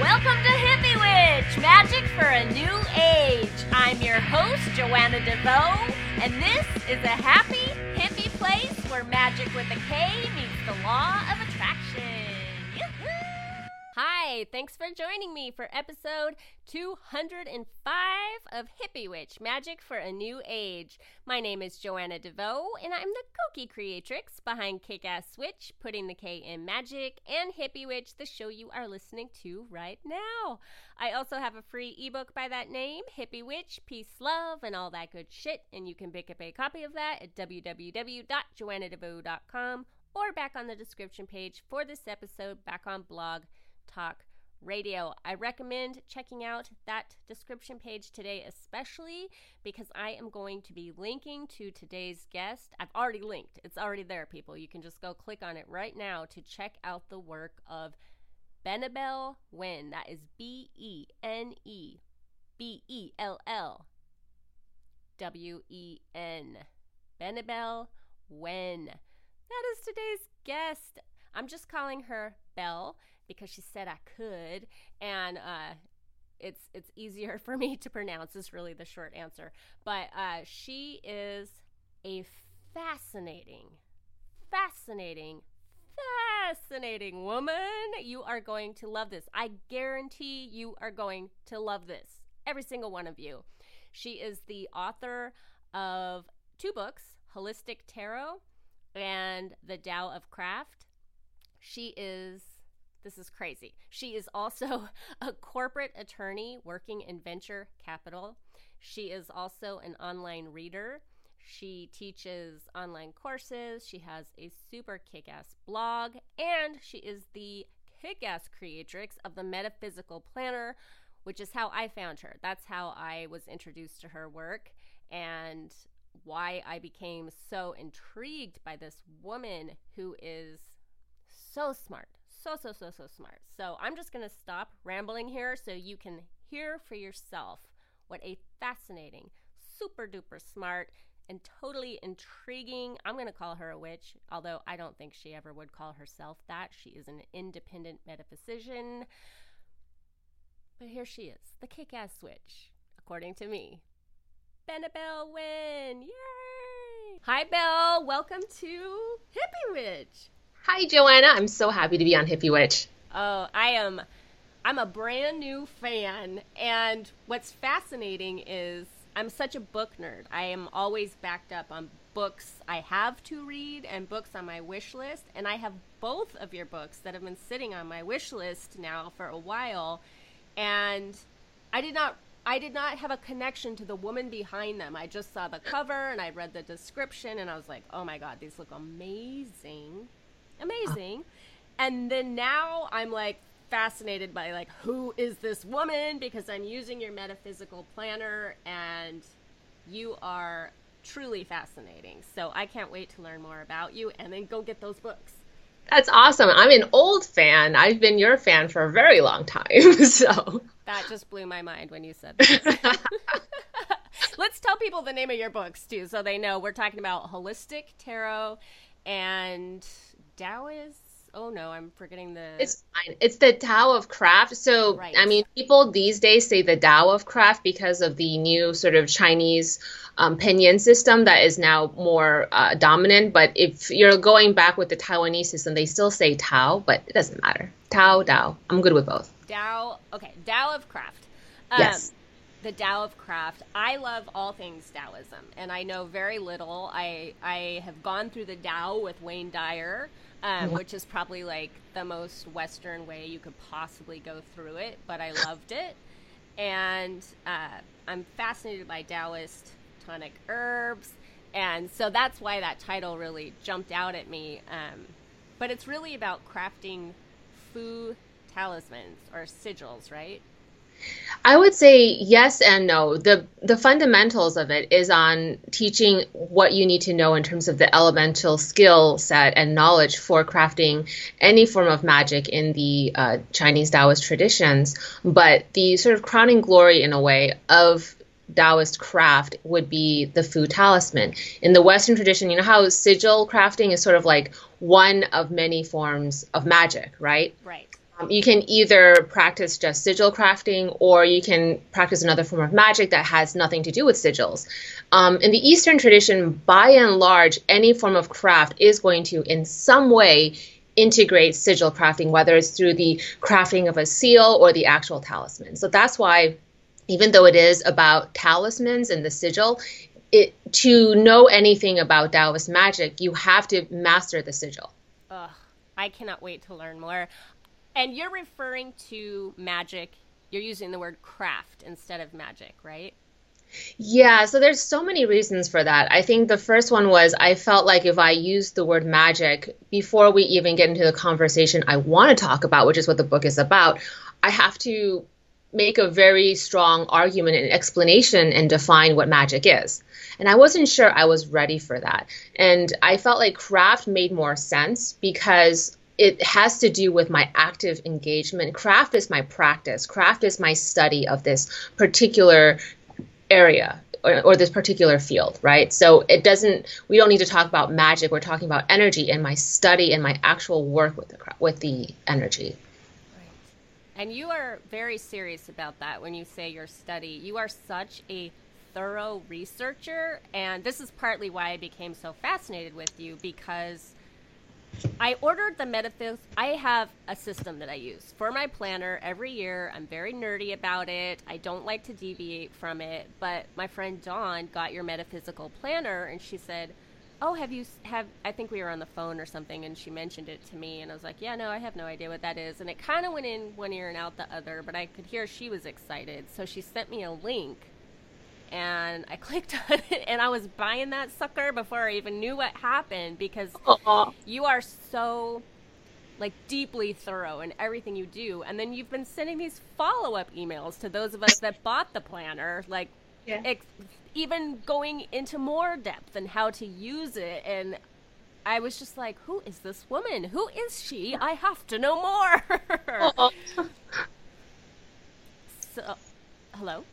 Welcome to Hippie Witch, magic for a new age. I'm your host, Joanna DeVoe, and this is a happy, hippie place where magic with a K meets the law of attraction. Hi, thanks for joining me for episode 205 of Hippie Witch Magic for a New Age. My name is Joanna DeVoe, and I'm the kooky creatrix behind Kick Ass Witch, putting the K in magic, and Hippie Witch, the show you are listening to right now. I also have a free ebook by that name, Hippie Witch, Peace, Love, and all that good shit, and you can pick up a copy of that at www.joannadevoe.com or back on the description page for this episode back on blog Talk Radio. I recommend checking out that description page today, especially because I am going to be linking to today's guest. I've already linked, it's already there, people. You can just go click on it right now to check out the work of Benebell Wen. That is B E N E B E L L W E N. Benebell Wen. That is today's guest. I'm just calling her Belle because she said I could, and uh, it's it's easier for me to pronounce. Is really the short answer. But uh, she is a fascinating, fascinating, fascinating woman. You are going to love this. I guarantee you are going to love this. Every single one of you. She is the author of two books, Holistic Tarot and The Tao of Craft. She is this is crazy. She is also a corporate attorney working in venture capital. She is also an online reader. She teaches online courses. She has a super kick ass blog. And she is the kick ass creatrix of the Metaphysical Planner, which is how I found her. That's how I was introduced to her work and why I became so intrigued by this woman who is so smart, so, so, so, so smart. So I'm just going to stop rambling here so you can hear for yourself what a fascinating, super duper smart, and totally intriguing. I'm going to call her a witch, although I don't think she ever would call herself that. She is an independent metaphysician. But here she is, the kick ass witch, according to me. Benebell Wen! Yay! Hi, Belle. Welcome to Hippie Witch. Hi, Joanna. I'm so happy to be on Hippie Witch. Oh, I am. I'm a brand new fan, and what's fascinating is I'm such a book nerd. I am always backed up on books I have to read and books on my wish list, and I have both of your books that have been sitting on my wish list now for a while, and I did not I did not have a connection to the woman behind them. I just saw the cover and I read the description and I was like, "Oh my god, these look amazing." Amazing. And then now I'm like fascinated by like who is this woman because I'm using your metaphysical planner and you are truly fascinating. So I can't wait to learn more about you and then go get those books. That's awesome. I'm an old fan. I've been your fan for a very long time. So that just blew my mind when you said that. Let's tell people the name of your books too so they know we're talking about holistic tarot and Taoist. Oh no, I'm forgetting the. It's fine. It's the Tao of Craft. So, right. I mean, people these days say the Tao of Craft because of the new sort of Chinese um, pinyin system that is now more uh, dominant. But if you're going back with the Taiwanese system, they still say Tao, but it doesn't matter. Tao, Tao. I'm good with both. Tao. Okay, Tao of Craft. Um, yes the Tao of Craft. I love all things Taoism, and I know very little. I I have gone through the Tao with Wayne Dyer, um, which is probably like the most Western way you could possibly go through it, but I loved it. And uh, I'm fascinated by Taoist tonic herbs. And so that's why that title really jumped out at me. Um, but it's really about crafting fu talismans or sigils, right? I would say yes and no. The the fundamentals of it is on teaching what you need to know in terms of the elemental skill set and knowledge for crafting any form of magic in the uh, Chinese Taoist traditions. But the sort of crowning glory, in a way, of Taoist craft would be the fu talisman. In the Western tradition, you know how sigil crafting is sort of like one of many forms of magic, right? Right Um, you can either practice just sigil crafting or you can practice another form of magic that has nothing to do with sigils. Um, in the Eastern tradition, by and large, any form of craft is going to, in some way, integrate sigil crafting, whether it's through the crafting of a seal or the actual talisman. So that's why, even though it is about talismans and the sigil, it, to know anything about Taoist magic, you have to master the sigil. Ugh, I cannot wait to learn more. And you're referring to magic, you're using the word craft instead of magic, right? Yeah, so there's so many reasons for that. I think the first one was I felt like if I used the word magic before we even get into the conversation I want to talk about, which is what the book is about, I have to make a very strong argument and explanation and define what magic is. And I wasn't sure I was ready for that. And I felt like craft made more sense because it has to do with my active engagement. Craft is my practice. Craft is my study of this particular area or, or, this particular field, right? So it doesn't. We don't need to talk about magic. We're talking about energy and my study and my actual work with the with the energy. And you are very serious about that when you say your study. You are such a thorough researcher, and this is partly why I became so fascinated with you because I ordered the Metaphys. I have a system that I use for my planner every year. I'm very nerdy about it. I don't like to deviate from it. But my friend Dawn got your metaphysical planner, and she said, "Oh, have you have?" I think we were on the phone or something, and she mentioned it to me, and I was like, "Yeah, no, I have no idea what that is." And it kind of went in one ear and out the other, but I could hear she was excited, so she sent me a link and I clicked on it and I was buying that sucker before I even knew what happened because Aww. you are so like deeply thorough in everything you do. And then you've been sending these follow-up emails to those of us that bought the planner like yeah. ex- even going into more depth and how to use it. And I was just like who is this woman? Who is she? I have to know more. So hello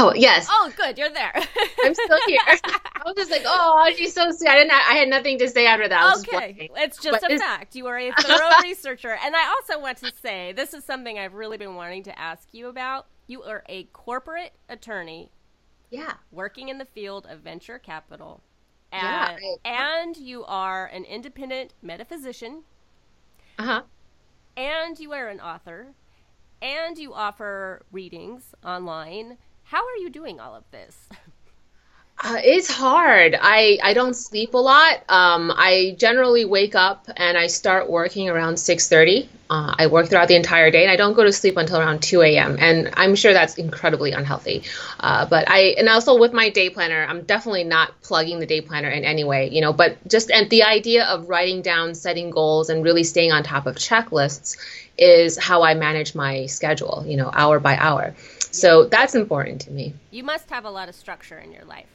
Oh yes. Oh, good. You're there. I'm still here. I was just like, oh, she's so sweet. I didn't. I had nothing to say after that. okay, just it's just but a fact. You are a thorough researcher, and I also want to say this is something I've really been wanting to ask you about. You are a corporate attorney. Yeah. Working in the field of venture capital. And, yeah. and you are an independent metaphysician. Uh huh. And you are an author. And you offer readings online how are you doing all of this? Uh, it's hard. I, I don't sleep a lot. Um, I generally wake up and I start working around 6:30. Uh, I work throughout the entire day and I don't go to sleep until around 2 a.m. And I'm sure that's incredibly unhealthy. Uh, but I and also with my day planner, I'm definitely not plugging the day planner in any way. You know, but just and the idea of writing down, setting goals, and really staying on top of checklists is how I manage my schedule. You know, hour by hour. So that's important to me. You must have a lot of structure in your life.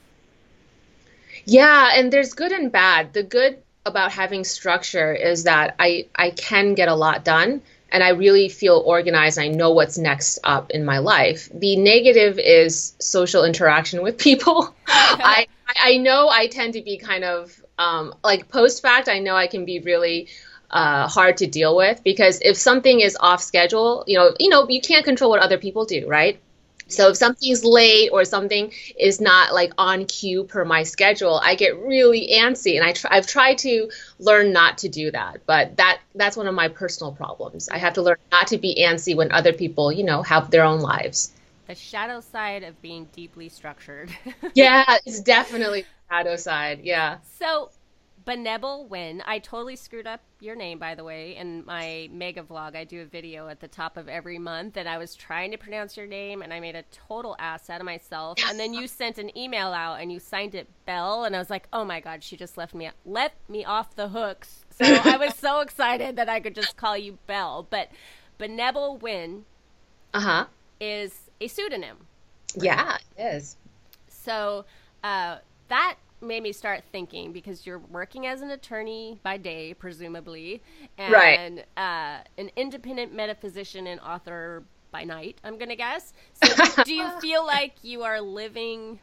Yeah, and there's good and bad. The good about having structure is that I I can get a lot done and I really feel organized. I know what's next up in my life. The negative is social interaction with people. I I know I tend to be kind of um, like post fact. I know I can be really uh, hard to deal with because if something is off schedule, you know, you know, you can't control what other people do, right? So if something's late or something is not like on cue per my schedule, I get really antsy, and I try, I've tried to learn not to do that. But that that's one of my personal problems. I have to learn not to be antsy when other people, you know, have their own lives. The shadow side of being deeply structured. yeah, it's definitely shadow side. Yeah. So Benebell Wen. I totally screwed up your name, by the way. In my mega vlog, I do a video at the top of every month, and I was trying to pronounce your name, and I made a total ass out of myself. And then you sent an email out, and you signed it Belle, and I was like, oh my god, she just left me let me off the hooks. So I was so excited that I could just call you Belle. But Benebell Wen, uh huh, is a pseudonym. Right? Yeah, it is. So uh, that made me start thinking because you're working as an attorney by day, presumably, and right. uh, an independent metaphysician and author by night. I'm gonna guess. So, do you feel like you are living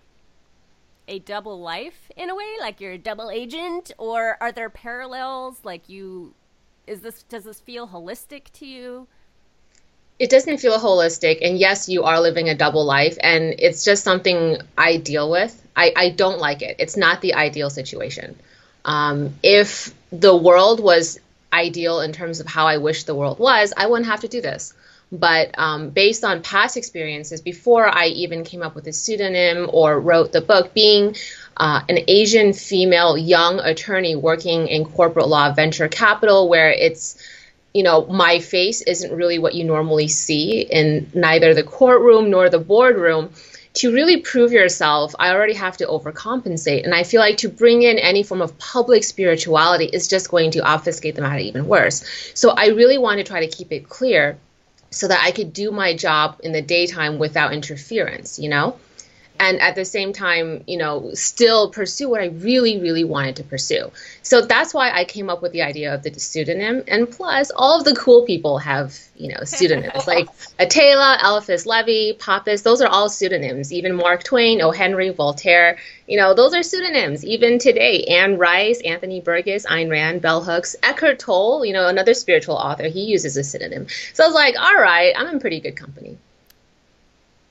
a double life in a way, like you're a double agent, or are there parallels? Like you, is this does this feel holistic to you? it doesn't feel holistic and yes you are living a double life and it's just something i deal with i, I don't like it it's not the ideal situation um, if the world was ideal in terms of how i wish the world was i wouldn't have to do this but um, based on past experiences before i even came up with a pseudonym or wrote the book being uh, an asian female young attorney working in corporate law venture capital where it's you know, my face isn't really what you normally see in neither the courtroom nor the boardroom. To really prove yourself, I already have to overcompensate. And I feel like to bring in any form of public spirituality is just going to obfuscate the matter even worse. So I really want to try to keep it clear so that I could do my job in the daytime without interference, you know? And at the same time, you know, still pursue what I really, really wanted to pursue. So that's why I came up with the idea of the pseudonym. And plus, all of the cool people have, you know, pseudonyms like Atala, Eliphas Levi, Papus. Those are all pseudonyms. Even Mark Twain, O. Henry, Voltaire. You know, those are pseudonyms. Even today, Anne Rice, Anthony Burgess, Ayn Rand, Bell Hooks, Eckhart Tolle. You know, another spiritual author. He uses a pseudonym. So I was like, all right, I'm in pretty good company.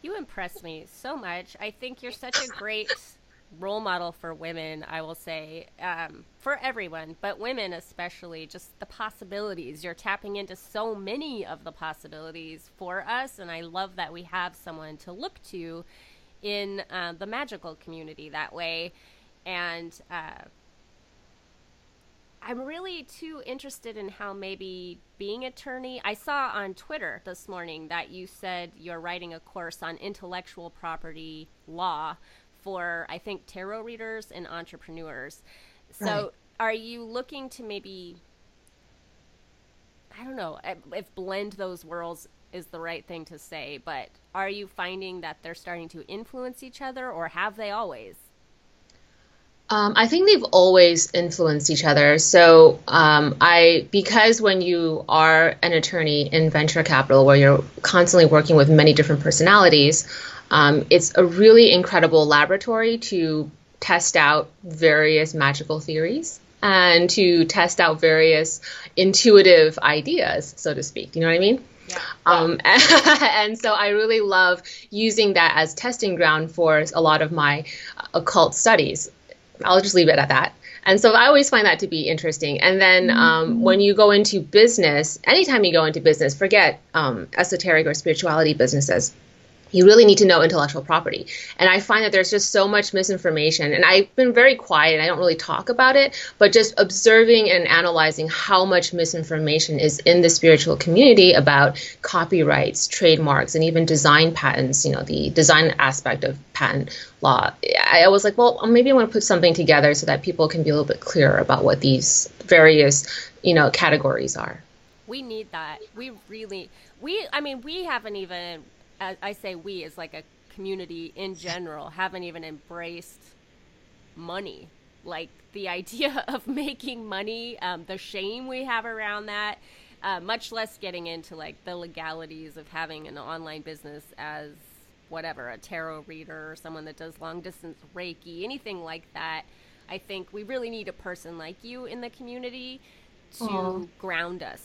You impress me so much. I think you're such a great role model for women, I will say, um, for everyone, but women especially, just the possibilities. You're tapping into so many of the possibilities for us, and I love that we have someone to look to in uh, the magical community that way. And uh, I'm really too interested in how maybe being attorney. I saw on Twitter this morning that you said you're writing a course on intellectual property law for I think tarot readers and entrepreneurs. So right. are you looking to maybe I don't know if blend those worlds is the right thing to say, but are you finding that they're starting to influence each other or have they always? Um, I think they've always influenced each other. So um, I, because when you are an attorney in venture capital, where you're constantly working with many different personalities, um, it's a really incredible laboratory to test out various magical theories and to test out various intuitive ideas, so to speak. You know what I mean? Yeah. Um, and so I really love using that as testing ground for a lot of my occult studies. I'll just leave it at that. And so I always find that to be interesting. And then um, mm-hmm. when you go into business, anytime you go into business, forget um, esoteric or spirituality businesses you really need to know intellectual property. And I find that there's just so much misinformation. And I've been very quiet. and I don't really talk about it, but just observing and analyzing how much misinformation is in the spiritual community about copyrights, trademarks, and even design patents, you know, the design aspect of patent law. I was like, well, maybe I want to put something together so that people can be a little bit clearer about what these various, you know, categories are. We need that. We really, we, I mean, we haven't even I say we as like a community in general haven't even embraced money. Like the idea of making money um, the shame we have around that uh, much less getting into like the legalities of having an online business as whatever a tarot reader or someone that does long distance reiki anything like that. I think we really need a person like you in the community to Aww. ground us.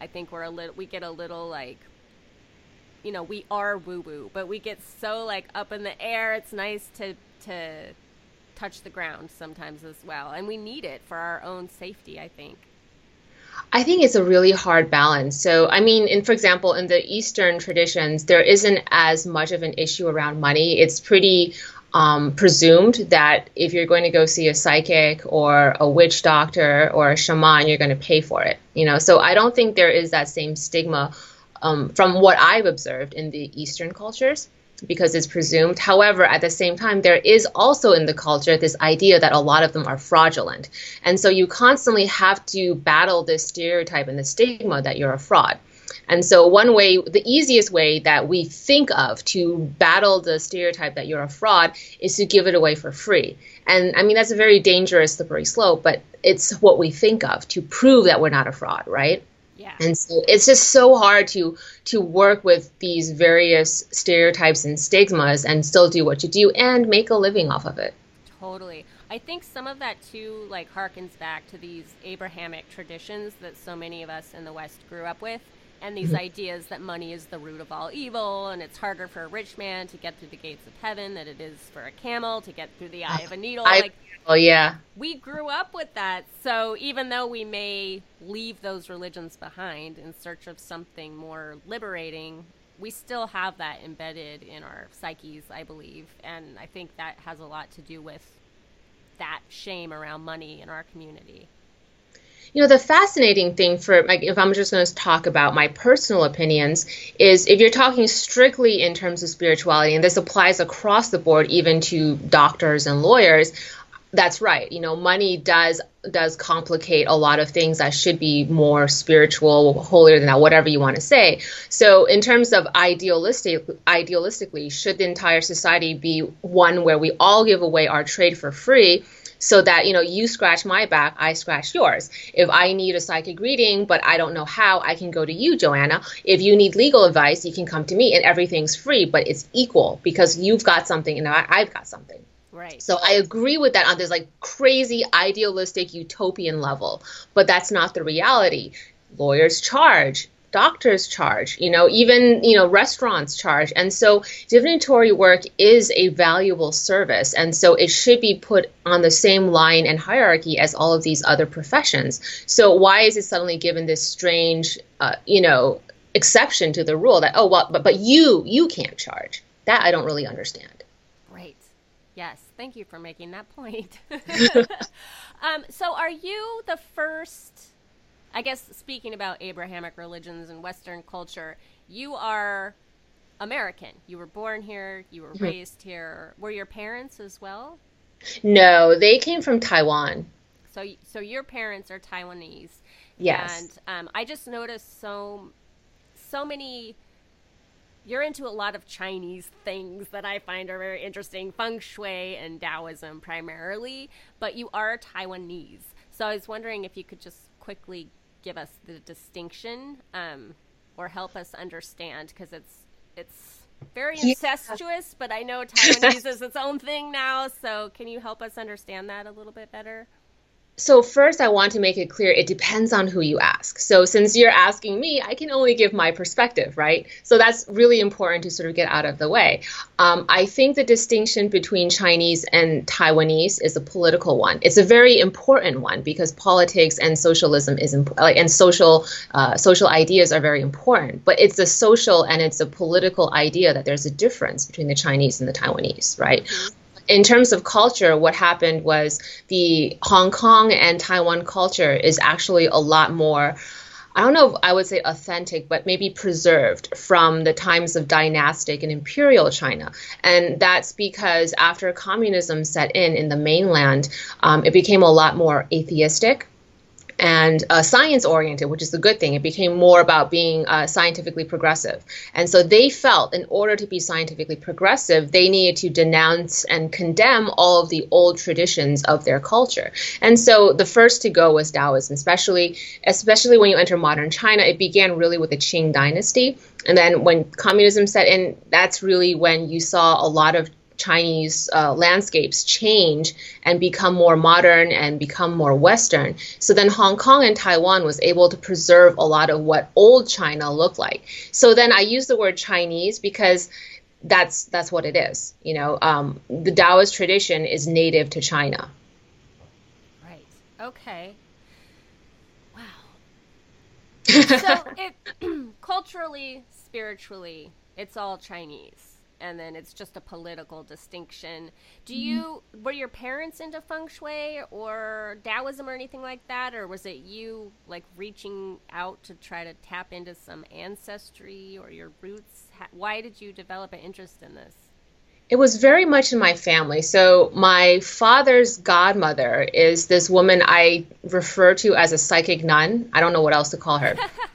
I think we're a little we get a little like you know we are woo woo, but we get so like up in the air. It's nice to to touch the ground sometimes as well, and we need it for our own safety. I think. I think it's a really hard balance. So, I mean, in for example, in the Eastern traditions, there isn't as much of an issue around money. It's pretty um, presumed that if you're going to go see a psychic or a witch doctor or a shaman, you're going to pay for it. You know, so I don't think there is that same stigma um, from what I've observed in the Eastern cultures because it's presumed. However, at the same time, there is also in the culture this idea that a lot of them are fraudulent. And so you constantly have to battle this stereotype and the stigma that you're a fraud. And so, one way, the easiest way that we think of to battle the stereotype that you're a fraud is to give it away for free. And I mean, that's a very dangerous, slippery slope, but it's what we think of to prove that we're not a fraud, right? And so it's just so hard to to work with these various stereotypes and stigmas and still do what you do and make a living off of it. Totally. I think some of that too like harkens back to these Abrahamic traditions that so many of us in the West grew up with. And these mm-hmm. ideas that money is the root of all evil and it's harder for a rich man to get through the gates of heaven than it is for a camel to get through the eye of a needle. I, like oh yeah. we grew up with that. So even though we may leave those religions behind in search of something more liberating we still have that embedded in our psyches i believe. And i think that has a lot to do with that shame around money in our community you know the fascinating thing for like if i'm just going to talk about my personal opinions is if you're talking strictly in terms of spirituality and this applies across the board even to doctors and lawyers that's right. You know money does does complicate a lot of things that should be more spiritual holier than that whatever you want to say. So in terms of idealistic idealistically should the entire society be one where we all give away our trade for free so that you know you scratch my back i scratch yours if i need a psychic reading but i don't know how i can go to you joanna if you need legal advice you can come to me and everything's free but it's equal because you've got something and I, i've got something Right. So I agree with that on this like crazy idealistic utopian level, but that's not the reality. Lawyers charge, doctors charge you know even you know restaurants charge. And so divinatory work is a valuable service. And so it should be put on the same line and hierarchy as all of these other professions. So why is it suddenly given this strange uh, you know exception to the rule that oh well but, but you you can't charge? That i don't really understand. Right yes. Thank you for making that point. Um, so are you the first I guess speaking about Abrahamic religions and Western culture, you are American. You were born here, you were mm-hmm. raised here. Were your parents as well? No, they came from Taiwan. So, so your parents are Taiwanese. Yes. And um, I just noticed so, so many. You're into a lot of Chinese things that I find are very interesting, feng shui and Taoism primarily. But you are Taiwanese, so I was wondering if you could just quickly give us the distinction um, or help us understand because it's it's very yeah. incestuous, but I know Taiwanese is its own thing now. So can you help us understand that a little bit better? So, first, I want to make it clear it depends on who you ask. So, since you're asking me, I can only give my perspective, right? So, that's really important to sort of get out of the way. Um, I think the distinction between Chinese and Taiwanese is a political one. It's a very important one because politics and socialism is and social uh, social ideas are very important. But it's a social and it's a political idea that there's a difference between the Chinese and the Taiwanese, right? Mm-hmm in terms of culture, what happened was the Hong Kong and Taiwan culture is actually a lot more. I don't know if I would say authentic, but maybe preserved from the times of dynastic and imperial China. And that's because after communism set in in the mainland, um, it became a lot more atheistic and uh, science oriented, which is a good thing. It became more about being uh, scientifically progressive. And so they felt in order to be scientifically progressive, they needed to denounce and condemn all of the old traditions of their culture. And so the first to go was Taoism, especially especially when you enter modern China. It began really with the Qing dynasty. And then when communism set in, that's really when you saw a lot of Chinese uh, landscapes change and become more modern and become more Western. So then Hong Kong and Taiwan was able to preserve a lot of what old China looked like. So then I use the word Chinese because that's that's what it is. You know, um, the Taoist tradition is native to China. Right. Okay. Wow. so it culturally, spiritually, it's all Chinese and then it's just a political distinction. Do you were your parents into feng shui or Taoism or anything like that, or was it you like reaching out to try to tap into some ancestry or your roots? Why did you develop an interest in this? It was very much in my family. So, my father's godmother is this woman I refer to as a psychic nun. I don't know what else to call her.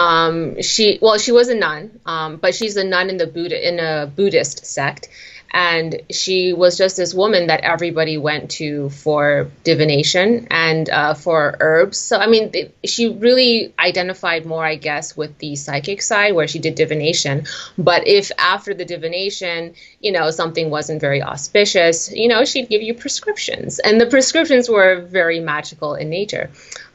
Um, she well, she was a nun, um, but she's a nun in the Buddha in a Buddhist sect, and she was just this woman that everybody went to for divination and uh, for herbs. So I mean, she really identified more, I guess, with the psychic side where she did divination. But if after the divination, you know, something wasn't very auspicious, you know, she'd give you prescriptions, and the prescriptions were very magical in nature.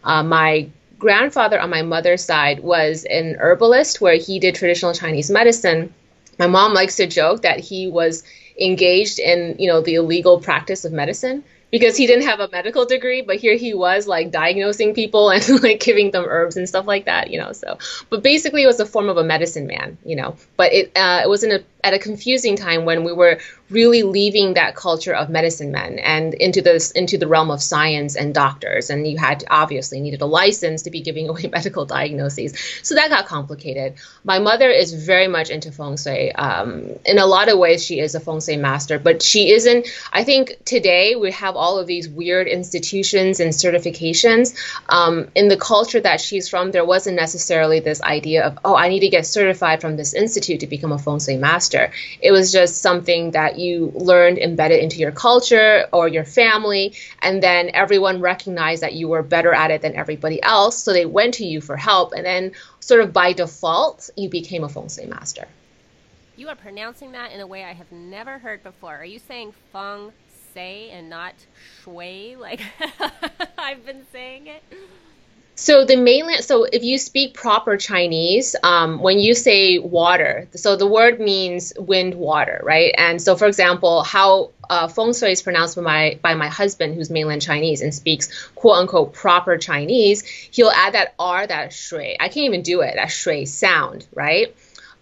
Uh, my grandfather on my mother's side was an herbalist where he did traditional Chinese medicine. My mom likes to joke that he was engaged in, you know, the illegal practice of medicine because he didn't have a medical degree, but here he was like diagnosing people and like giving them herbs and stuff like that, you know. So, but basically, it was a form of a medicine man, you know. But it uh, it was in a at a confusing time when we were really leaving that culture of medicine men and into this into the realm of science and doctors. And you had obviously needed a license to be giving away medical diagnoses. So that got complicated. My mother is very much into feng shui. Um, in a lot of ways she is a feng shui master but she isn't. I think today we have all of these weird institutions and certifications um, in the culture that she's from there wasn't necessarily this idea of oh i need to get certified from this institute to become a feng shui master it was just something that you learned embedded into your culture or your family, and then everyone recognized that you were better at it than everybody else, so they went to you for help, and then sort of by default, you became a feng shui master. You are pronouncing that in a way I have never heard before. Are you saying feng shui and not shui like I've been saying it? So the mainland, so if you speak proper Chinese, um, when you say water, so the word means wind, water, right? And so, for example, how uh, feng shui is pronounced by my by my husband, who's mainland Chinese and speaks quote unquote proper Chinese, he'll add that r, that shui. I can't even do it, that shui sound, right?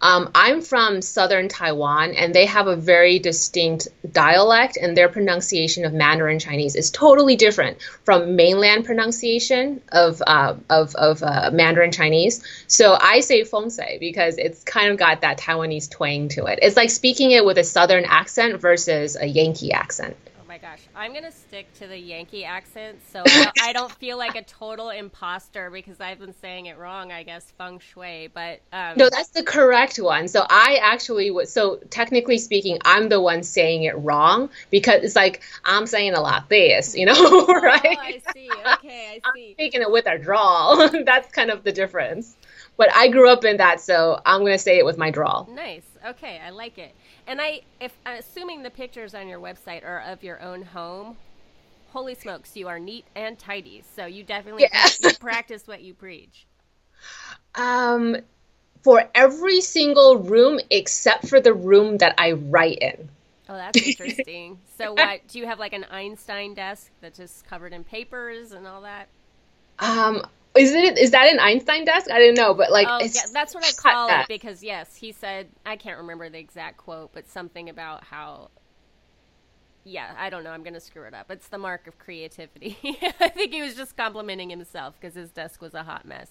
Um, I'm from southern Taiwan, and they have a very distinct dialect, and their pronunciation of Mandarin Chinese is totally different from mainland pronunciation of uh, of, of uh, Mandarin Chinese. So I say feng shui because it's kind of got that Taiwanese twang to it. It's like speaking it with a southern accent versus a Yankee accent. I'm gonna stick to the Yankee accent, so I don't feel like a total imposter because I've been saying it wrong. I guess feng shui, but um... no, that's the correct one. So I actually was. So technically speaking, I'm the one saying it wrong because it's like I'm saying a lot this, you know, right? Oh, I see. Okay, I see. I'm speaking it with a drawl. that's kind of the difference. But I grew up in that, so I'm gonna say it with my drawl. Nice. Okay, I like it. And I, if assuming the pictures on your website are of your own home, holy smokes, you are neat and tidy. So you definitely yes. practice, practice what you preach. Um, for every single room except for the room that I write in. Oh, that's interesting. so, what do you have like an Einstein desk that's just covered in papers and all that? Um, is it is that an Einstein desk? I didn't know, but like oh, yeah, that's what I call it because yes, he said I can't remember the exact quote, but something about how yeah, I don't know. I'm going to screw it up. It's the mark of creativity. I think he was just complimenting himself because his desk was a hot mess.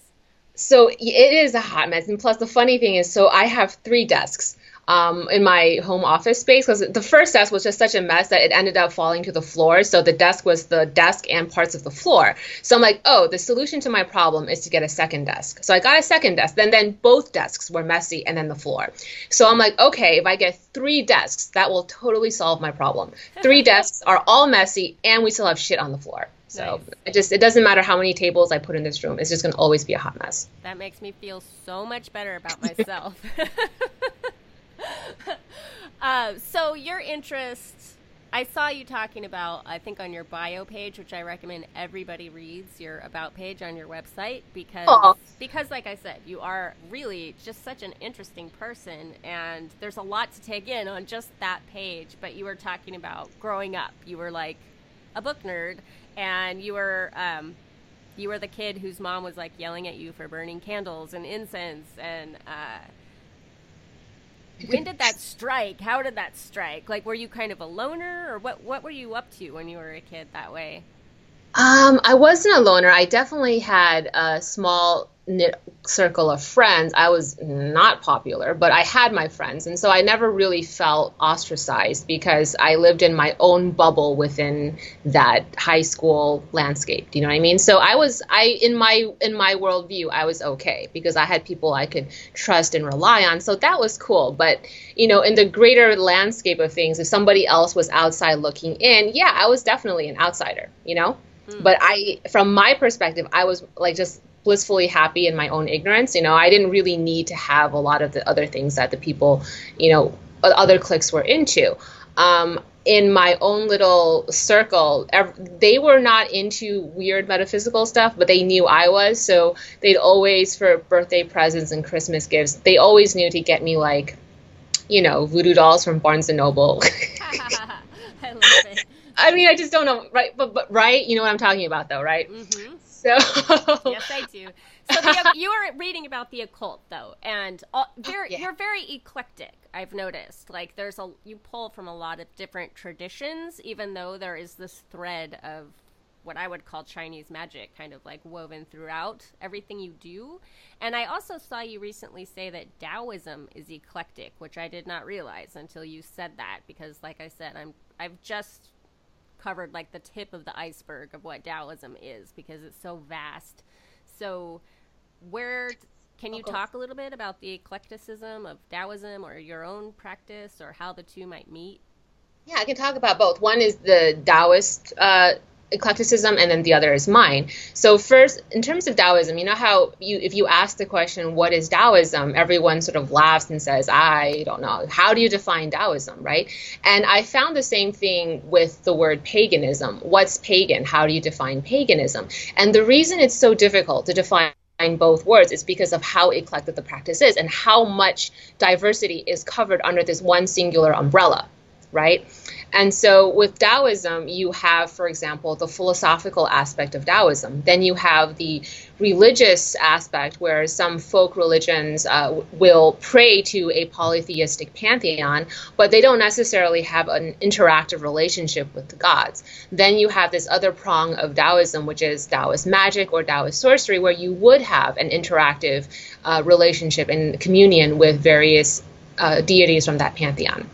So it is a hot mess. And plus, the funny thing is, so I have three desks um, in my home office space because the first desk was just such a mess that it ended up falling to the floor. So the desk was the desk and parts of the floor. So I'm like, oh, the solution to my problem is to get a second desk. So I got a second desk. Then then both desks were messy and then the floor. So I'm like, okay, if I get three desks, that will totally solve my problem. Three desks are all messy and we still have shit on the floor. So nice. it just it doesn't matter how many tables I put in this room. It's just gonna always be a hot mess. That makes me feel so much better about myself. uh, so your interest, I saw you talking about, I think on your bio page, which I recommend everybody reads your about page on your website because, Aww. because like I said, you are really just such an interesting person, and there's a lot to take in on just that page. But you were talking about growing up. You were like a book nerd, and you were. Um, you were the kid whose mom was like yelling at you for burning candles and incense and uh, when did that strike? How did that strike? Like, were you kind of a loner, or what? What were you up to when you were a kid that way? Um, I wasn't a loner. I definitely had a small knit circle of friends. I was not popular, but I had my friends. And so I never really felt ostracized because I lived in my own bubble within that high school landscape. Do you know what I mean? So I was I in my in my worldview, I was okay because I had people I could trust and rely on. So that was cool. But you know, in the greater landscape of things, if somebody else was outside looking in, yeah, I was definitely an outsider, you know? Mm. But I from my perspective, I was like just blissfully happy in my own ignorance. You know, I didn't really need to have a lot of the other things that the people, you know, other cliques were into. Um, in my own little circle, they were not into weird metaphysical stuff, but they knew I was. So they'd always, for birthday presents and Christmas gifts, they always knew to get me like, you know, voodoo dolls from Barnes and Noble. I love it. I mean, I just don't know, right? But, but right, you know what I'm talking about, though, right? Mm-hmm. So yes, I do. So the, you are reading about the occult, though, and all, you're, yeah. you're very eclectic. I've noticed. Like, there's a you pull from a lot of different traditions, even though there is this thread of what I would call Chinese magic, kind of like woven throughout everything you do. And I also saw you recently say that Taoism is eclectic, which I did not realize until you said that. Because, like I said, I'm I've just covered like the tip of the iceberg of what Taoism is because it's so vast. So, where can you talk a little bit about the eclecticism of Taoism or your own practice or how the two might meet? Yeah, I can talk about both. One is the Taoist uh, eclecticism and then the other is mine. So first, in terms of Taoism, you know how you if you ask the question, what is Taoism, everyone sort of laughs and says, I don't know. How do you define Taoism, right? And I found the same thing with the word paganism. What's pagan? How do you define paganism? And the reason it's so difficult to define both words is because of how eclectic the practice is and how much diversity is covered under this one singular umbrella, right? And so with Taoism, you have, for example, the philosophical aspect of Taoism. Then you have the religious aspect, where some folk religions uh, will pray to a polytheistic pantheon, but they don't necessarily have an interactive relationship with the gods. Then you have this other prong of Taoism, which is Taoist magic or Taoist sorcery, where you would have an interactive uh, relationship and communion with various uh, deities from that pantheon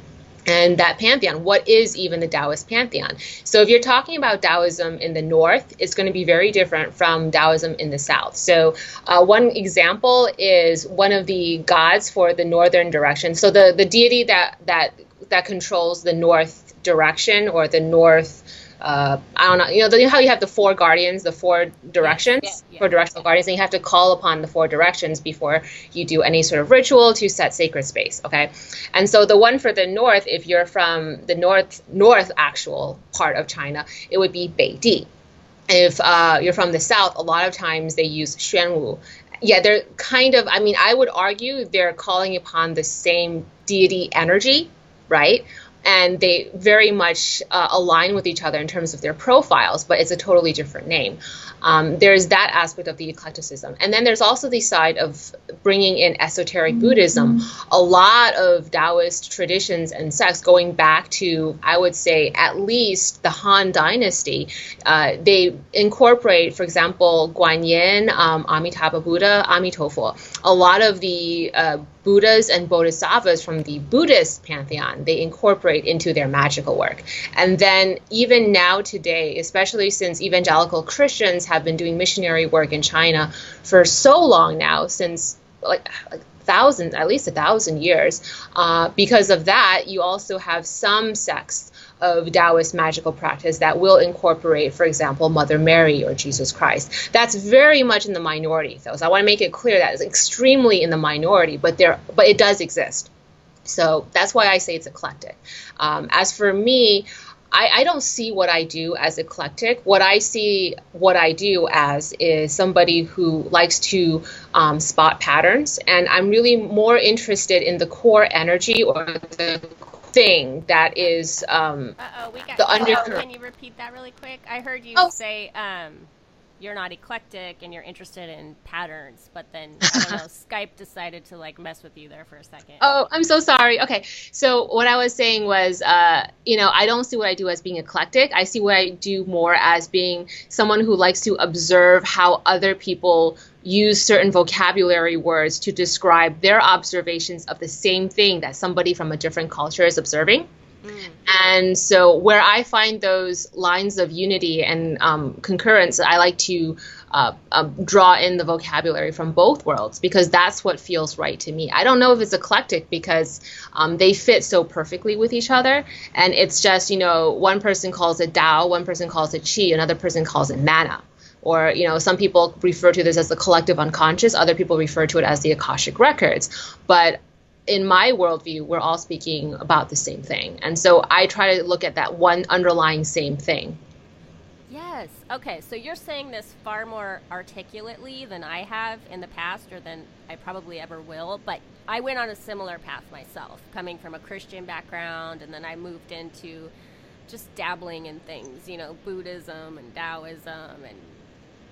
and that pantheon. What is even the Taoist pantheon? So, if you're talking about Taoism in the north, it's going to be very different from Taoism in the south. So, uh, one example is one of the gods for the northern direction. So, the the deity that that that controls the north direction or the north uh, I don't know, you know, the, how you have the four guardians, the four directions, yeah, yeah, four directional guardians, and you have to call upon the four directions before you do any sort of ritual to set sacred space. Okay, and so the one for the north, if you're from the north north actual part of China, it would be Beidi. If uh, you're from the south, a lot of times they use Xuanwu. Yeah, they're kind of. I mean, I would argue they're calling upon the same deity energy, right? And they very much uh, align with each other in terms of their profiles, but it's a totally different name. Um, there's that aspect of the eclecticism. And then there's also the side of bringing in esoteric mm-hmm. Buddhism. A lot of Taoist traditions and sects going back to, I would say, at least the Han Dynasty. Uh, they incorporate, for example, Guanyin, um, Amitabha Buddha, Amitofo. A lot of the uh, Buddhas and Bodhisattvas from the Buddhist pantheon, they incorporate into their magical work. And then, even now, today, especially since evangelical Christians have been doing missionary work in China for so long now, since like, like thousands, at least a thousand years, uh, because of that, you also have some sects of Taoist magical practice that will incorporate, for example, Mother Mary or Jesus Christ. That's very much in the minority, though. So I want to make it clear that it's extremely in the minority, but there, but it does exist. So that's why I say it's eclectic. Um, as for me, I, I, don't see what I do as eclectic. What I see what I do as is somebody who likes to um, spot patterns, and I'm really more interested in the core energy or the thing that is um, oh we got the undercurrent. Can you repeat that really quick? I heard you oh. say um, you're not eclectic and you're interested in patterns, but then I don't know, Skype decided to like mess with you there for a second. Oh, I'm so sorry. Okay, so what I was saying was, uh, you know, I don't see what I do as being eclectic. I see what I do more as being someone who likes to observe how other people use certain vocabulary words to describe their observations of the same thing that somebody from a different culture is observing. Mm. And so, where I find those lines of unity and um, concurrence, I like to uh, um, draw in the vocabulary from both worlds because that's what feels right to me. I don't know if it's eclectic because um, they fit so perfectly with each other. And it's just, you know, one person calls it Tao, one person calls it Qi, another person calls it Mana or you know some people refer to this as the collective unconscious other people refer to it as the akashic records but in my worldview, we're all speaking about the same thing. And so I try to look at that one underlying same thing. Yes. Okay. So you're saying this far more articulately than I have in the past or than I probably ever will. But I went on a similar path myself, coming from a Christian background, and then I moved into just dabbling in things, you know, Buddhism and Taoism and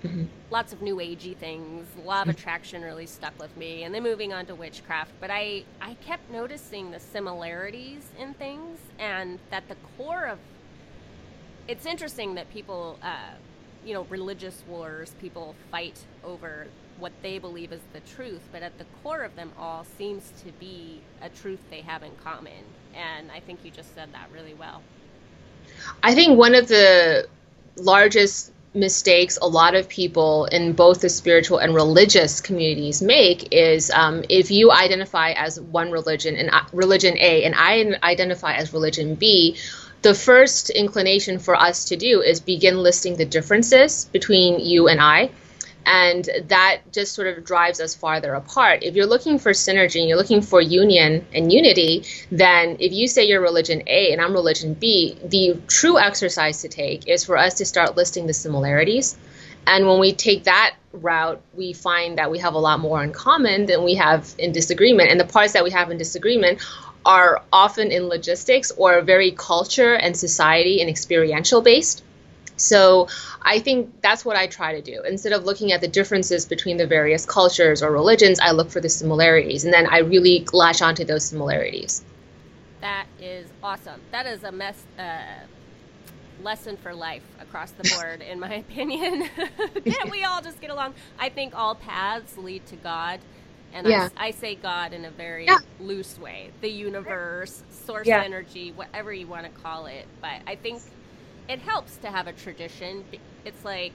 mm-hmm. lots of new agey things. Law of attraction really stuck with me, and then moving on to witchcraft. But I I kept noticing the similarities in things, and that the core of it's interesting that people, uh, you know, religious wars, people fight over what they believe is the truth, but at the core of them all seems to be a truth they have in common. And I think you just said that really well. I think one of the largest mistakes a lot of people in both the spiritual and religious communities make is um, if you identify as one religion and uh, religion A and I identify as religion B, the first inclination for us to do is begin listing the differences between you and I and that just sort of drives us farther apart. If you're looking for synergy and you're looking for union and unity, then if you say you're religion A and I'm religion B, the true exercise to take is for us to start listing the similarities. And when we take that route, we find that we have a lot more in common than we have in disagreement. And the parts that we have in disagreement are often in logistics or very culture and society and experiential based. So I think that's what I try to do. Instead of looking at the differences between the various cultures or religions, I look for the similarities, and then I really latch onto those similarities. That is awesome. That is a mess. Uh, lesson for life across the board, in my opinion. Can't we all just get along? I think all paths lead to God. And yeah. I, I, say God in a very yeah. loose way the universe, source yeah. energy, whatever you want to call it. But I think it helps to have a tradition. It's like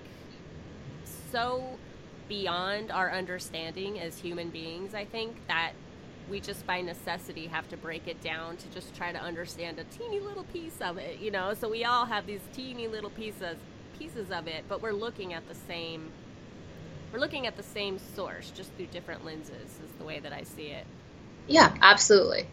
so beyond our understanding as human beings, I think, that we just by necessity have to break it down to just try to understand a teeny little piece of it, you know? So we all have these teeny little pieces pieces of it, but we're looking at the same we're looking at the same source just through different lenses is the way that I see it. Yeah, absolutely.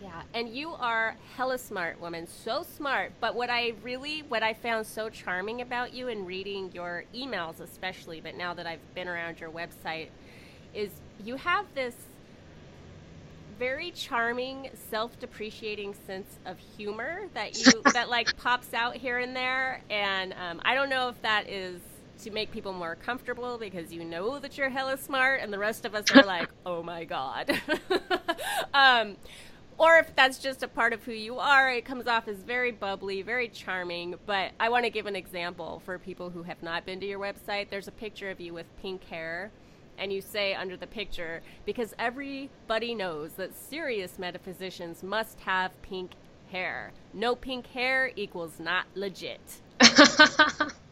Yeah, and you are hella smart woman, so smart. But what I really, what I found so charming about you in reading your emails, especially, but now that I've been around your website, is you have this very charming, self-depreciating sense of humor that you that like pops out here and there. And um, I don't know if that is to make people more comfortable because you know that you're hella smart, and the rest of us are like, oh my god. um, or if that's just a part of who you are, it comes off as very bubbly, very charming. But I want to give an example for people who have not been to your website. There's a picture of you with pink hair, and you say under the picture, because everybody knows that serious metaphysicians must have pink hair. No pink hair equals not legit.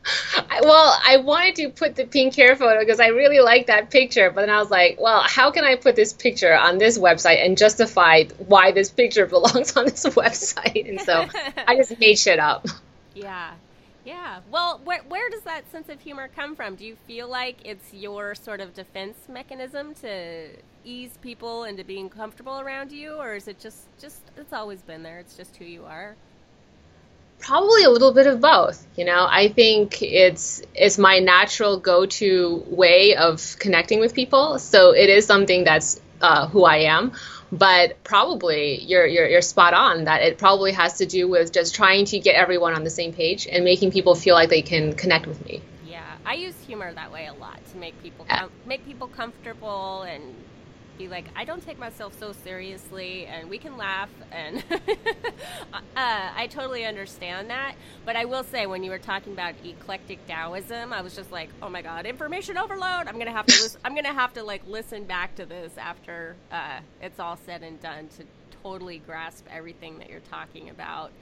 well, I wanted to put the pink hair photo because I really like that picture, but then I was like, well, how can I put this picture on this website and justify why this picture belongs on this website? And so I just made shit up. Yeah. Yeah. Well, where, where does that sense of humor come from? Do you feel like it's your sort of defense mechanism to ease people into being comfortable around you or is it just just it's always been there. It's just who you are? Probably a little bit of both you know? I think it's it's my natural go-to way of connecting with people. So it is something that's uh, who i am. But probably you're, you're you're spot on that it probably has to do with just trying to get everyone on the same page and making people feel like they can connect with me. Yeah i use humor that way a lot to make people com- make people comfortable and be like, I don't take myself so seriously, and we can laugh, and uh, I totally understand that. But I will say, when you were talking about eclectic Taoism, I was just like, oh my god, information overload! I'm gonna have to, listen, I'm gonna have to like listen back to this after uh, it's all said and done to totally grasp everything that you're talking about.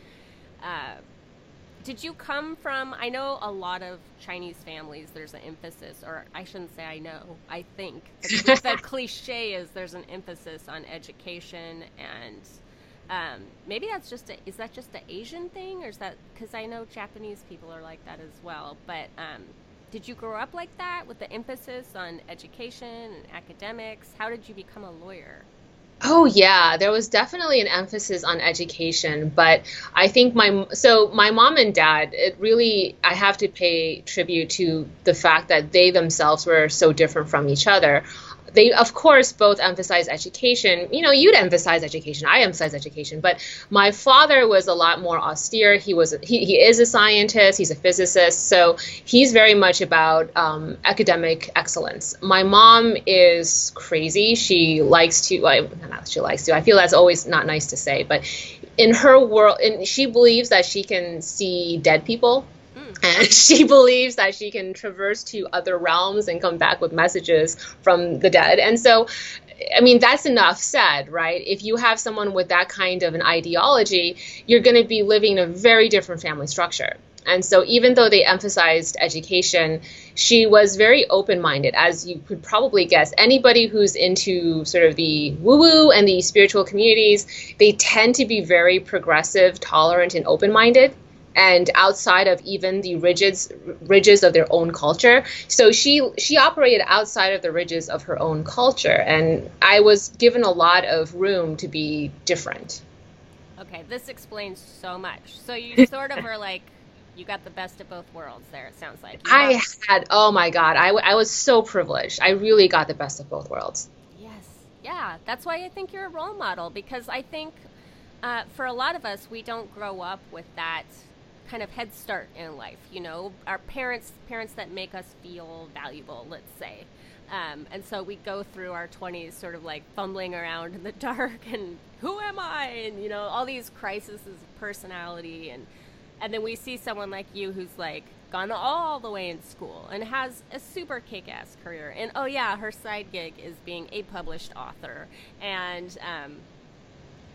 Uh, did you come from i know a lot of chinese families there's an emphasis or i shouldn't say i know i think the, the cliche is there's an emphasis on education and um, maybe that's just a, is that just an asian thing or is that because i know japanese people are like that as well but um, did you grow up like that with the emphasis on education and academics? How did you become a lawyer? Oh yeah, there was definitely an emphasis on education, but I think my so my mom and dad, it really I have to pay tribute to the fact that they themselves were so different from each other they of course both emphasize education. You know you'd emphasize education. I emphasize education. But my father was a lot more austere. He was he, he is a scientist. He's a physicist. So he's very much about um, academic excellence. My mom is crazy. She likes to well, not she likes to. I feel that's always not nice to say. But in her world and she believes that she can see dead people and she believes that she can traverse to other realms and come back with messages from the dead. And so, I mean, that's enough said, right? If you have someone with that kind of an ideology, you're going to be living in a very different family structure. And so, even though they emphasized education, she was very open minded, as you could probably guess. Anybody who's into sort of the woo woo and the spiritual communities, they tend to be very progressive, tolerant, and open minded and outside of even the ridges ridges of their own culture. So she she operated outside of the ridges of her own culture and i was given a lot of room to be different. Okay this explains so much. So you sort of were like you got the best of both worlds there it sounds like. You i had oh my god I, I was so privileged. I really got the best of both worlds. Yes yeah that's why i think you're a role model because i think uh, for a lot of us we don't grow up with that kind of head start in life. You know, our parents, parents that make us feel valuable, let's say. Um, and so we go through our 20s sort of like fumbling around in the dark and who am I? And, you know, all these crises of personality. And, and then we see someone like you who's like gone all the way in school and has a super kick ass career. And oh, yeah, her side gig is being a published author. And, um,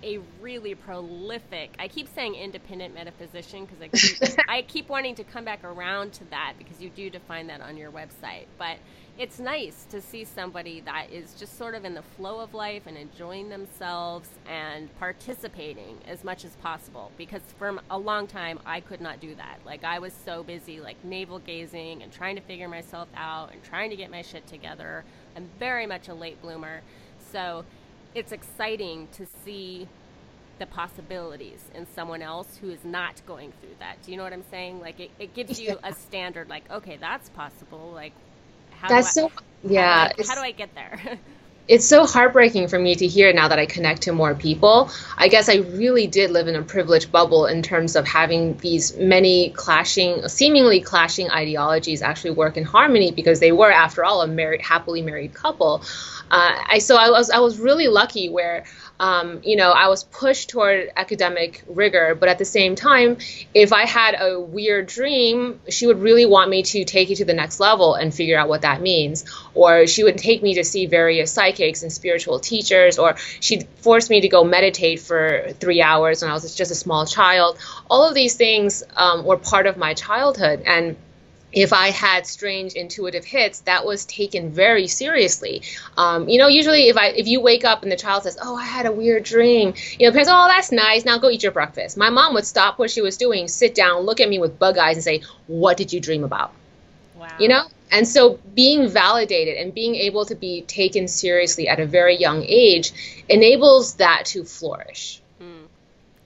a really prolific. I keep saying independent metaphysician because I keep, I keep wanting to come back around to that because you do define that on your website. But it's nice to see somebody that is just sort of in the flow of life and enjoying themselves and participating as much as possible because for a long time I could not do that. Like I was so busy like navel gazing and trying to figure myself out and trying to get my shit together. I'm very much a late bloomer. So it's exciting to see the possibilities in someone else who is not going through that. Do you know what I'm saying? Like it, it gives you a standard like, okay, that's possible. Like how That's do I, so yeah. How do, I, how do I get there? it's so heartbreaking for me to hear now that I connect to more people. I guess I really did live in a privileged bubble in terms of having these many clashing, seemingly clashing ideologies actually work in harmony because they were, after all, a married, happily married couple. Uh, I so I was I was really lucky where um, you know, I was pushed toward academic rigor, but at the same time, if I had a weird dream, she would really want me to take it to the next level and figure out what that means. Or she would take me to see various psychics and spiritual teachers, or she'd force me to go meditate for three hours when I was just a small child. All of these things um, were part of my childhood. And if I had strange intuitive hits, that was taken very seriously. Um, you know, usually if I if you wake up and the child says, "Oh, I had a weird dream," you know, parents, "Oh, that's nice. Now go eat your breakfast." My mom would stop what she was doing, sit down, look at me with bug eyes, and say, "What did you dream about?" Wow. You know, and so being validated and being able to be taken seriously at a very young age enables that to flourish. Hmm.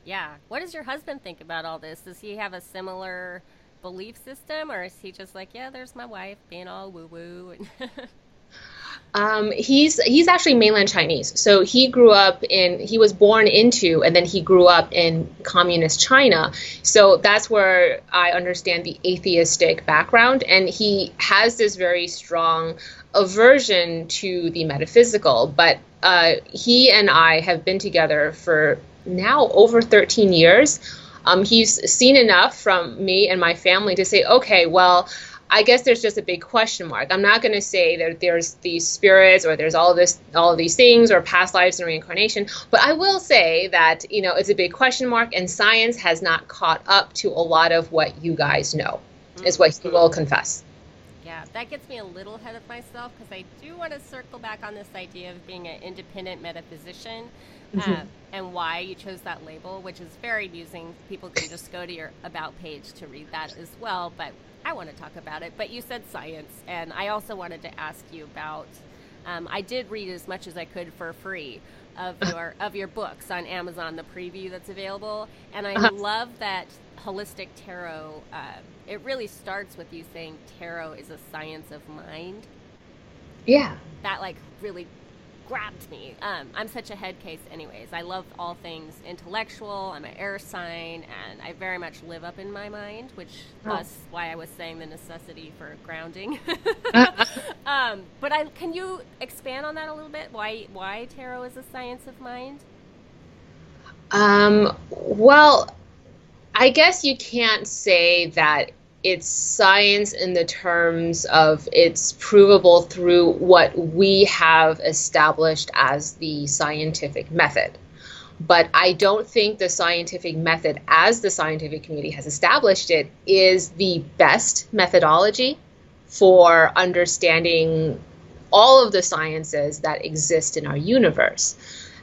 Yeah. What does your husband think about all this? Does he have a similar belief system, or is he just like, yeah, there's my wife being all woo woo? um, he's he's actually mainland Chinese, so he grew up in he was born into and then he grew up in communist China. So that's where I understand the atheistic background, and he has this very strong aversion to the metaphysical. But uh, he and I have been together for now over 13 years um, he's seen enough from me and my family to say, okay, well, I guess there's just a big question mark. I'm not going to say that there's these spirits or there's all this, all these things or past lives and reincarnation, but I will say that you know it's a big question mark, and science has not caught up to a lot of what you guys know, mm-hmm. is what he will confess. Yeah, that gets me a little ahead of myself because I do want to circle back on this idea of being an independent metaphysician mm-hmm. uh, and why you chose that label, which is very amusing. People can just go to your About page to read that as well. But I want to talk about it. But you said science, and I also wanted to ask you about Um, I did read as much as I could for free of your of your books on Amazon, the preview that's available, and I uh-huh. love that holistic tarot. Uh, it really starts with you saying tarot is a science of mind. Yeah, that like really grabbed me. Um, I'm such a head case, anyways. I love all things intellectual. I'm an air sign, and I very much live up in my mind, which oh. was why I was saying the necessity for grounding. um, but I, can you expand on that a little bit? Why why tarot is a science of mind? Um, well, I guess you can't say that it's science in the terms of it's provable through what we have established as the scientific method. But I don't think the scientific method, as the scientific community has established it, is the best methodology for understanding all of the sciences that exist in our universe.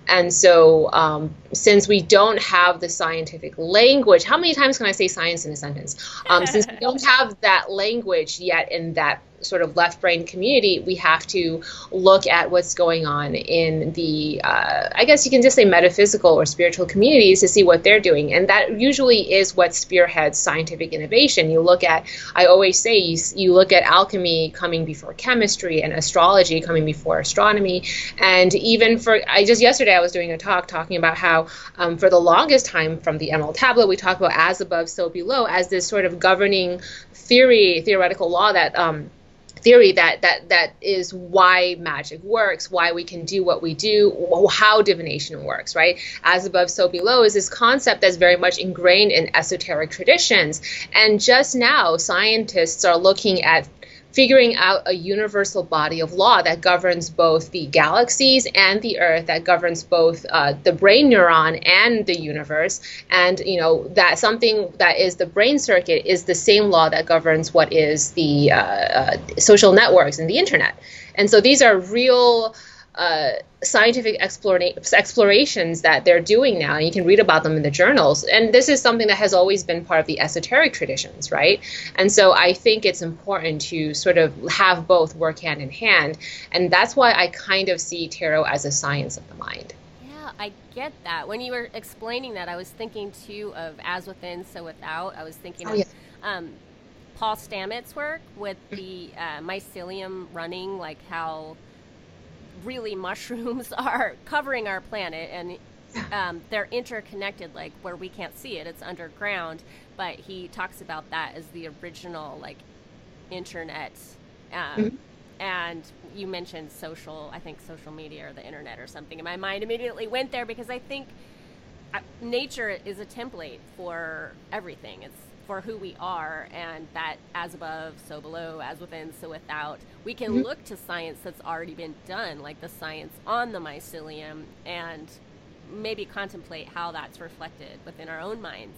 And so, um, since we don't have the scientific language, how many times can I say science in a sentence? Um, since we don't have that language yet in that sort of left brain community, we have to look at what's going on in the, uh, I guess you can just say metaphysical or spiritual communities to see what they're doing. And that usually is what spearheads scientific innovation. You look at, I always say, you, you look at alchemy coming before chemistry and astrology coming before astronomy. And even for, I just yesterday I was doing a talk talking about how um, for the longest time from the Emerald Tablet, we talk about as above, so below as this sort of governing theory, theoretical law that um, theory that that that is why magic works why we can do what we do how divination works right? As above so below is this concept that's very much ingrained in esoteric traditions. And just now scientists are looking at figuring out a universal body of law that governs both the galaxies and the earth that governs both uh, the brain neuron and the universe. And you know that something that is the brain circuit is the same law that governs what is the uh, uh, social networks and the internet. And so these are real uh, scientific explorations that they're doing now. And You can read about them in the journals. And this is something that has always been part of the esoteric traditions, right? And so I think it's important to sort of have both work hand in hand. And that's why I kind of see tarot as a science of the mind. Yeah, I get that. When you were explaining that, I was thinking too of as within, so without. I was thinking oh, of. Yeah. Um, Paul Stamets' work with the uh, mycelium running, like how really mushrooms are covering our planet and um, they're interconnected like where we can't see it it's underground. But he talks about that as the original like internet um, mm-hmm. and you mentioned social i think social media or the internet or something. And my mind immediately went there because i think uh, nature is a template for everything. It's for who we are and that as above so below as within so without we can mm-hmm. look to science that's already been done like the science on the mycelium and maybe contemplate how that's reflected within our own minds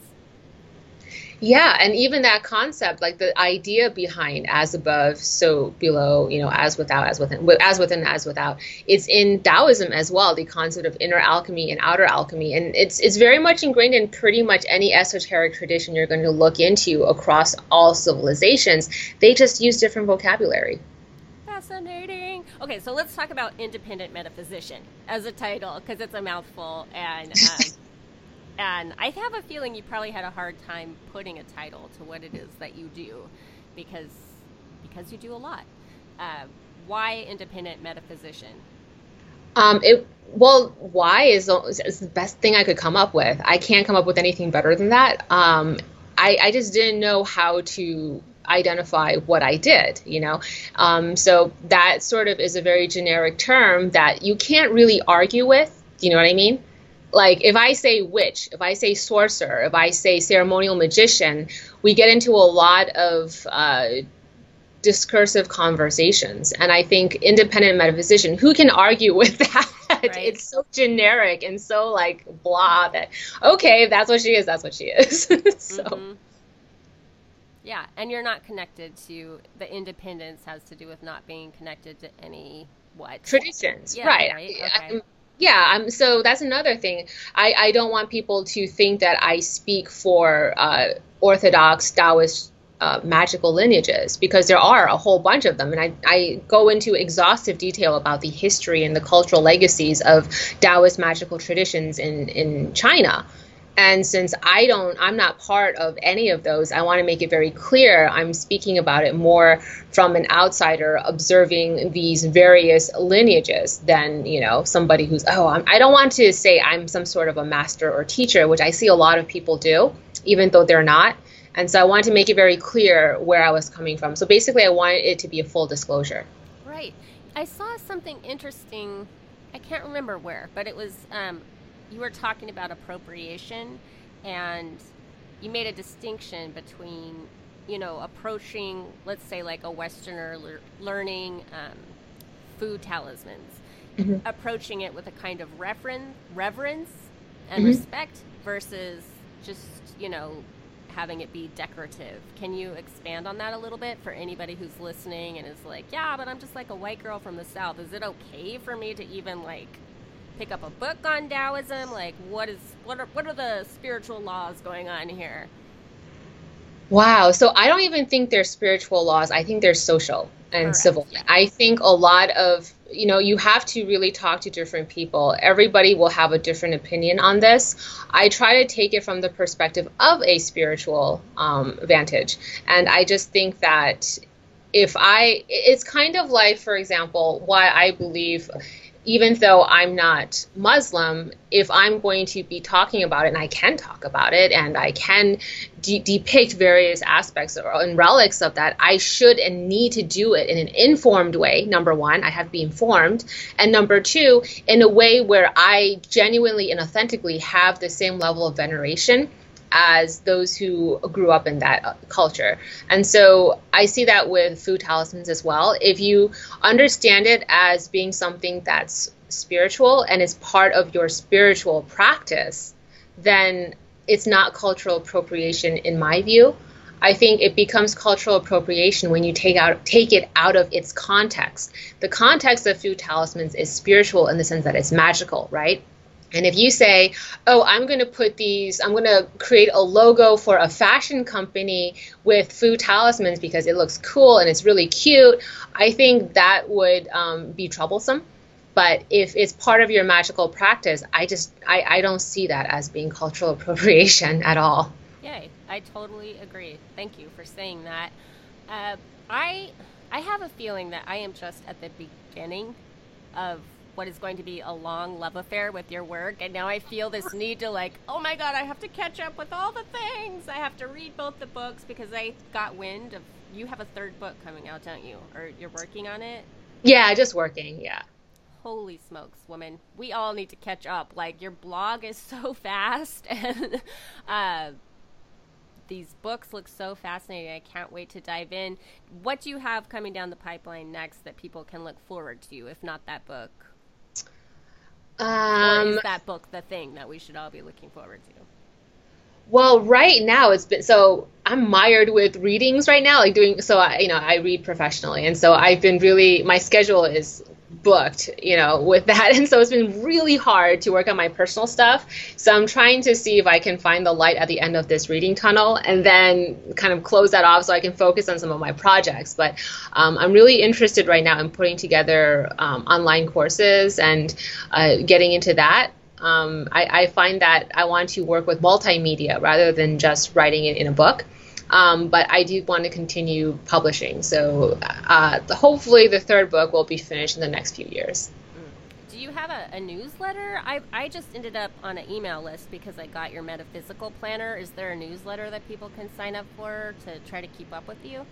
yeah, and even that concept, like the idea behind as above, so below, you know, as without, as within, as within, as without, it's in Taoism as well. The concept of inner alchemy and outer alchemy, and it's it's very much ingrained in pretty much any esoteric tradition you're going to look into across all civilizations. They just use different vocabulary. Fascinating. Okay, so let's talk about independent metaphysician as a title because it's a mouthful and. Um, and I have a feeling you probably had a hard time putting a title to what it is that you do, because because you do a lot. Uh, why independent metaphysician? Um, it well, why is, is the best thing I could come up with. I can't come up with anything better than that. Um, I, I just didn't know how to identify what I did, you know. Um, so that sort of is a very generic term that you can't really argue with. Do You know what I mean? Like if I say witch, if I say sorcerer, if I say ceremonial magician, we get into a lot of uh, discursive conversations. And I think independent metaphysician, who can argue with that? Right. It's so generic and so like blah that okay, that's what she is, that's what she is. so mm-hmm. Yeah, and you're not connected to the independence has to do with not being connected to any what traditions, yeah, right? right? Okay. Yeah, um, so that's another thing. I, I don't want people to think that I speak for uh, Orthodox Taoist uh, magical lineages because there are a whole bunch of them. And I, I go into exhaustive detail about the history and the cultural legacies of Taoist magical traditions in, in China. And since I don't, I'm not part of any of those, I want to make it very clear I'm speaking about it more from an outsider observing these various lineages than, you know, somebody who's, oh, I'm, I don't want to say I'm some sort of a master or teacher, which I see a lot of people do, even though they're not. And so I wanted to make it very clear where I was coming from. So basically, I wanted it to be a full disclosure. Right. I saw something interesting. I can't remember where, but it was um, you were talking about appropriation and you made a distinction between you know approaching let's say like a westerner le- learning um, fu talismans mm-hmm. approaching it with a kind of referen- reverence and mm-hmm. respect versus just you know having it be decorative can you expand on that a little bit for anybody who's listening and is like yeah but i'm just like a white girl from the south is it okay for me to even like pick up a book on Taoism? Like, what is what are what are the spiritual laws going on here? Wow. So I don't even think they're spiritual laws. I think they're social and Correct. civil. I think a lot of you know you have to really talk to different people everybody will have a different opinion on this i try to take it from the perspective of a spiritual um, vantage and i just think that if i it's kind of like for example why i believe even though I'm not Muslim, if I'm going to be talking about it, and I can talk about it, and I can de- depict various aspects or, and relics of that, I should and need to do it in an informed way. Number one, I have to be informed. And number two, in a way where I genuinely and authentically have the same level of veneration as those who grew up in that uh, culture. And so I see that with fu talismans as well. If you understand it as being something that's spiritual and is part of your spiritual practice, then it's not cultural appropriation in my view. I think it becomes cultural appropriation when you take out take it out of its context. The context of fu talismans is spiritual in the sense that it's magical, right? And if you say, oh, I'm going to put these, I'm going to create a logo for a fashion company with fu talismans because it looks cool and it's really cute, I think that would um, be troublesome. But if it's part of your magical practice, I just, I, I don't see that as being cultural appropriation at all. Yay, I totally agree. Thank you for saying that. Uh, I, I have a feeling that I am just at the beginning of what is going to be a long love affair with your work. And now i feel this need to like oh my god i have to catch up with all the things. I have to read both the books because i got wind of you have a third book coming out don't you? Or you're working on it? Yeah just working yeah. Holy smokes woman. We all need to catch up. Like your blog is so fast and uh these books look so fascinating. I can't wait to dive in. What do you have coming down the pipeline next that people can look forward to, if not that book? Um, or is that book the thing that we should all be looking forward to? Well, right now it's been so I'm mired with readings right now, like doing so. I, you know, I read professionally, and so I've been really my schedule is booked, you know, with that. And so it's been really hard to work on my personal stuff. So I'm trying to see if I can find the light at the end of this reading tunnel and then kind of close that off so I can focus on some of my projects. But um, I'm really interested right now in putting together um, online courses and uh, getting into that. Um, I, I find that I want to work with multimedia rather than just writing it in a book. Um, but I do want to continue publishing. So uh, hopefully the third book will be finished in the next few years. Do you have a, a, newsletter? I, I just ended up on an email list because I got your metaphysical planner. Is there a newsletter that people can sign up for to try to keep up with you?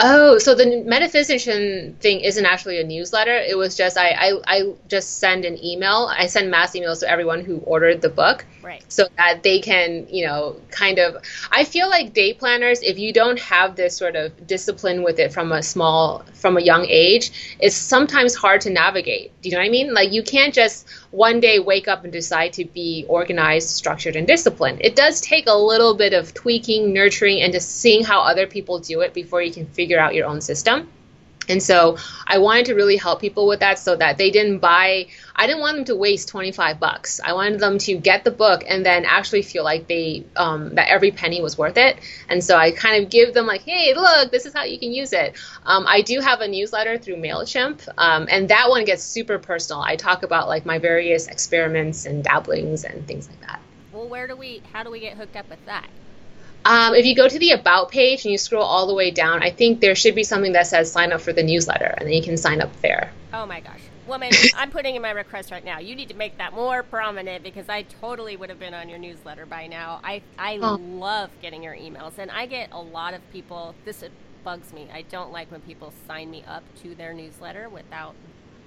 Oh, so the metaphysician thing isn't actually a newsletter. It was just I, I, I just send an email. I send mass emails to everyone who ordered the book, right? So that they can, you know, kind of. I feel like day planners, if you don't have this sort of discipline with it from a small, from a young age, it's sometimes hard to navigate. Do you know what I mean? Like you can't just one day wake up and decide to be organized, structured, and disciplined. It does take a little bit of tweaking, nurturing, and just seeing how other people do it before you can figure out your own system. And so I wanted to really help people with that so that they didn't buy I didn't want them to waste 25 bucks. I wanted them to get the book and then actually feel like they um, that every penny was worth it. And so I kind of give them like, hey, look, this is how you can use it. Um, I do have a newsletter through Mailchimp, um, and that one gets super personal. I talk about like my various experiments and dabblings and things like that. Well, where do we? How do we get hooked up with that? Um, if you go to the About page and you scroll all the way down, I think there should be something that says sign up for the newsletter, and then you can sign up there. Oh my gosh. Woman, I'm putting in my request right now. You need to make that more prominent because I totally would have been on your newsletter by now. I, I oh. love getting your emails, and I get a lot of people. This bugs me. I don't like when people sign me up to their newsletter without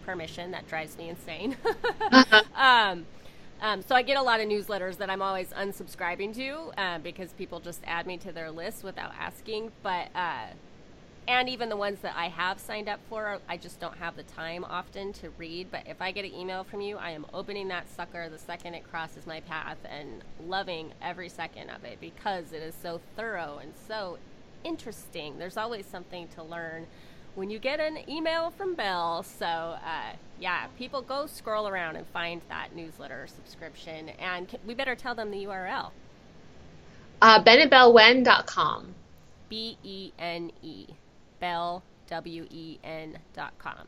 permission. That drives me insane. uh-huh. um, um, so I get a lot of newsletters that I'm always unsubscribing to uh, because people just add me to their list without asking. But uh, and even the ones that I have signed up for, I just don't have the time often to read. But if I get an email from you, I am opening that sucker the second it crosses my path and loving every second of it because it is so thorough and so interesting. There's always something to learn when you get an email from Belle. So, uh, yeah, people go scroll around and find that newsletter subscription. And we better tell them the URL. Uh, BenebellWen.com. B E N E. Belle, W E N dot com.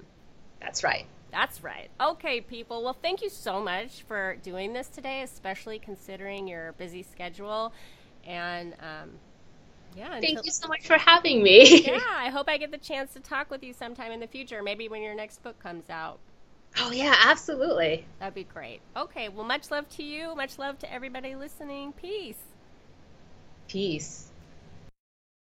That's right. That's right. Okay, people. Well, thank you so much for doing this today, especially considering your busy schedule. And um, yeah. Until, Thank you so much for having me. yeah, I hope I get the chance to talk with you sometime in the future, maybe when your next book comes out. Oh, yeah, absolutely. That'd be great. Okay, well, much love to you. Much love to everybody listening. Peace. Peace.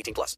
18 plus.